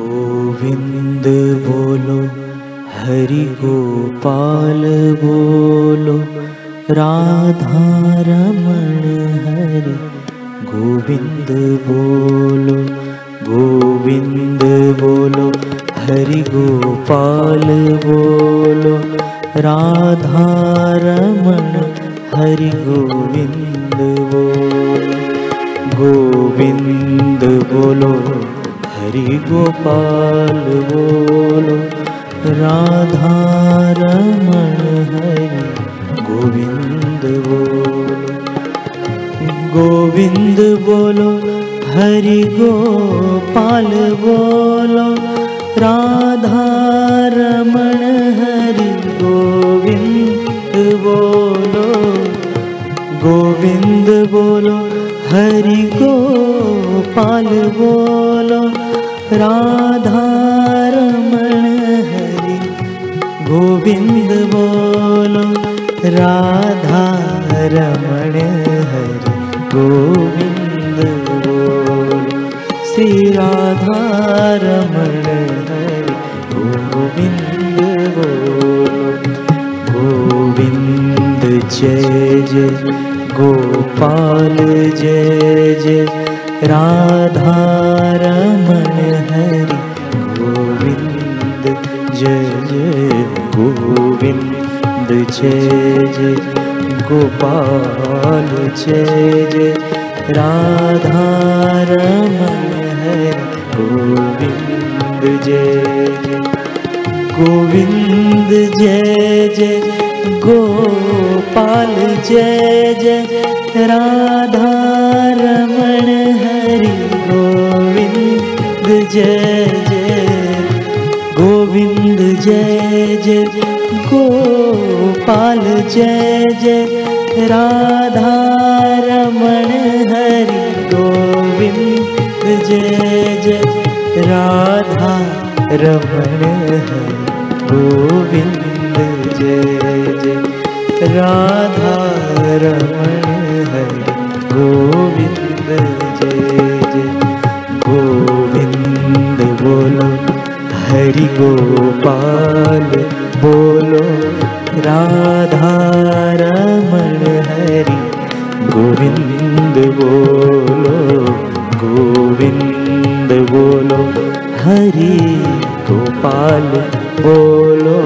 गोविन्द बोलो हरि गोपाल बोलो राधारमण हरि गोविन्द बोलो गोविन्द बोलो हरि गोपाल बोलो राधारमण हरि गोविन्द बोलो गोविन्द बोलो हरि गोपाल बोलो राधारमण हरि गोविन्द बोलो। गोविन्द बोलो हरि गोपाल बोलो राधारमण हरि गोविन्द बोलो। गोविन्द बोलो हरि गोपाल बोलो राधारमण हरि गोविन्द बोलो राधारमण हरि गोविन्द बोलो। श्री राधारमण हरि गोविन्द बोलो। गोविन्द जय जय गोपाल जय जय राधारमण हरि गोविन्द जय जय गोविन्द जय जय गोपाल जय जय राधारमण हरि गोविन्द जय गोविन्द जय जय गोपाल जय जय राधारमण जय जय गोविन्द जय जय गोपाल जय जय राधारमण हरि गोविन्द जय जय राधा रमण हरि गोविन्द जय जय राधा रमण हरि गोविन्द जय जय गोविन्द बोलो हरि गोपाल बोलो राधा रमण हरि गोविन्द बोलो गोविन्द बोलो हरि गोपाल बोलो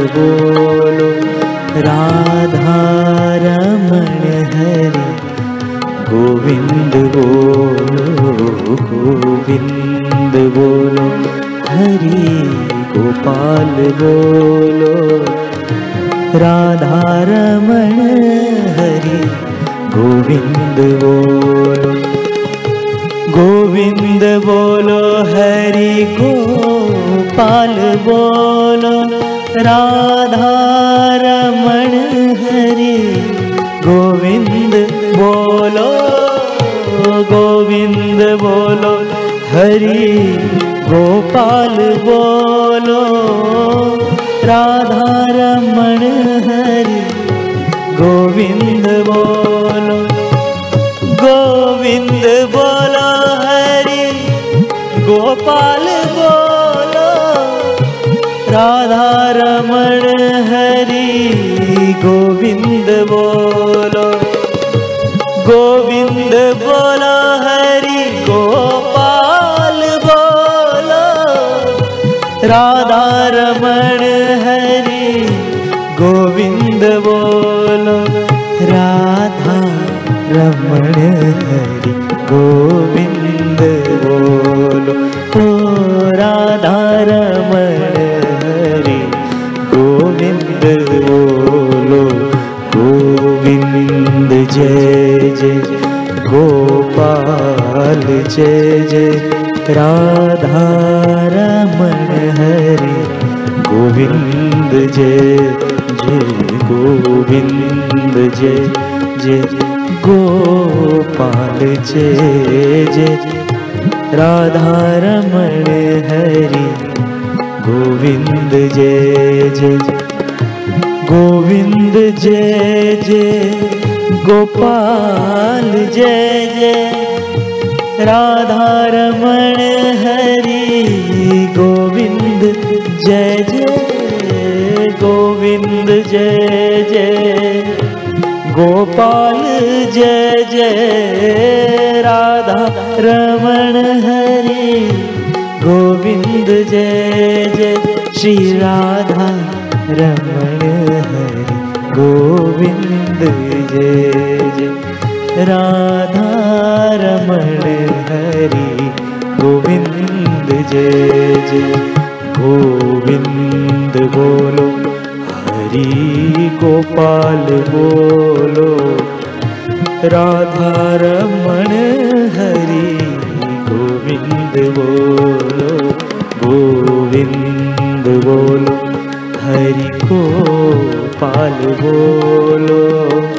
बोलो राधारमण हरि। गोविन्द बोलो गोविन्द बोलो हरि गोपाल बोलो। राधारमण हरि गोविन्द बोलो। गोविन्द बोलो हरि गोपाल बोलो राधारमण हरि गोविन्द बोलो गोविन्द बोलो हरि गोपाल बोलो राधारमण हरि गोविन्द बोलो गोविन्द बोलो हरि गोपाल राधारमण हरि गोविन्द बोलो। गोविन्द बोलो हरि, गोपाल बोलो। राधारमण हरि गोविन्द बोलो। राधा रमण हरि गोविन्द जय जय राधा हरि, गोविंद जय जय गोविंद जय जय गोपाल जय जय राधा हरि, गोविंद जय जय गोविंद जय जय गोपाल जय जय राधा रमण हरि गोविंद, जय जय, गोविंद, जय जय। गोपाल, जय जय, राधा रमण हरि गोविंद, जय जय। श्री राधा रमण हरि गोविंद, जय जय। राधा रमण हरि गोविंद जय जय। गोविंद बोलो हरि गोपाल बोलो। राधा रमण हरि गोविंद बोलो गोविंद बोलो हरि गोपाल बोलो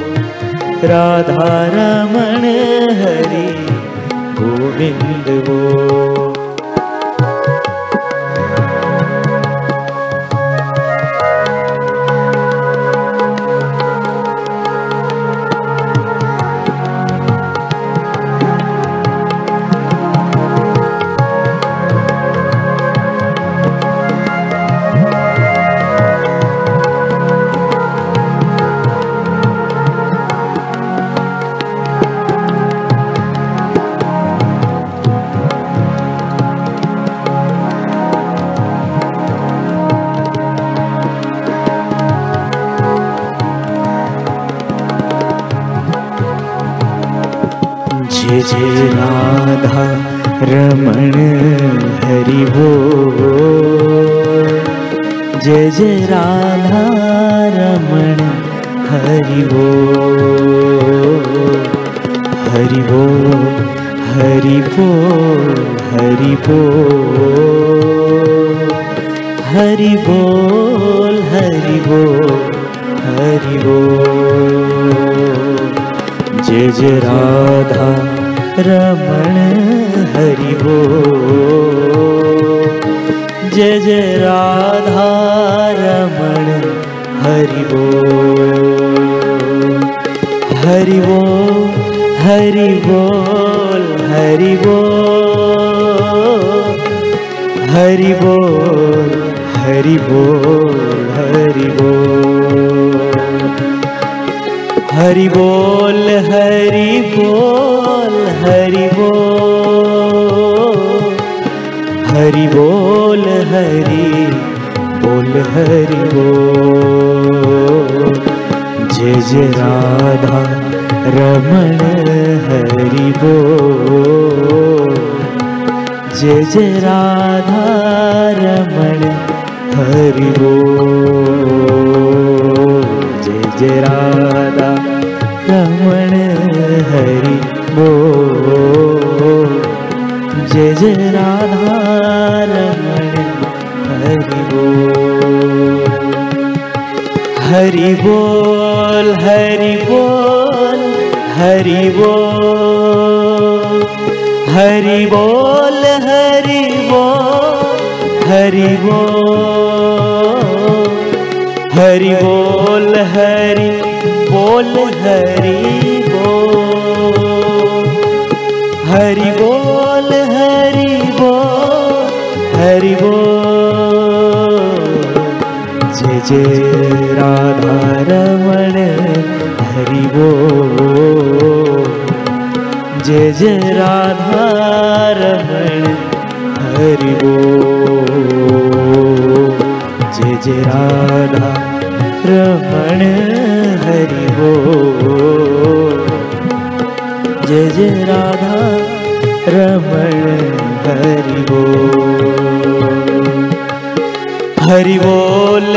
राधामण हरि गोविन्द गोविन्दो जय राधा रमण हरि वो जय जय राधा रमण हरि वो हरि वो हरि वो हरि वो हरि बोल हरि बोल हरि बोल जय जय राधा रमण हरिवो जय जय राधा रमण हरिवो हरिवो हरि हरिवो हरिभो हरि हरिवो हरिभो हरिबोल हरि हरि बोल हरि बोल हरि बोल जय जय राधा रमण हरि बोल जय जय राधा रमण हरि बोल हरि बोल हरि बोल हरि बोल। हरि बोल हरि बोल हरि बोल। हरि बोल हरि बोल हरि बोल। जय जय राधा रमण, हरि बोल। जय जय राधा रमण हरि बोल जय जय राधा रमण हरि बोल जय जय राधा रमण हरि बोल हरि बोल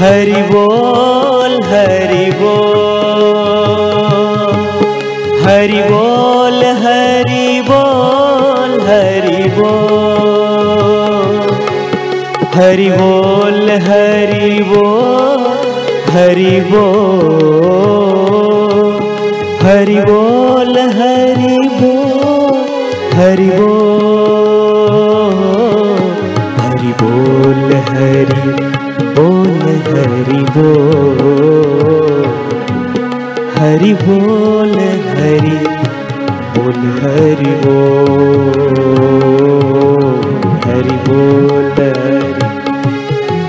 हरि बोल बोल हरि बोल हरि बोल हरि बोल हरि बोल हरि बोल हरि बोल हरि बोल हरि बोल हरि बोल हरि बोल हरि बोल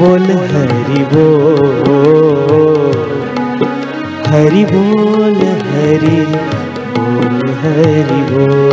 हरि बोल। हरि बोल हरि बोल हरि बोल।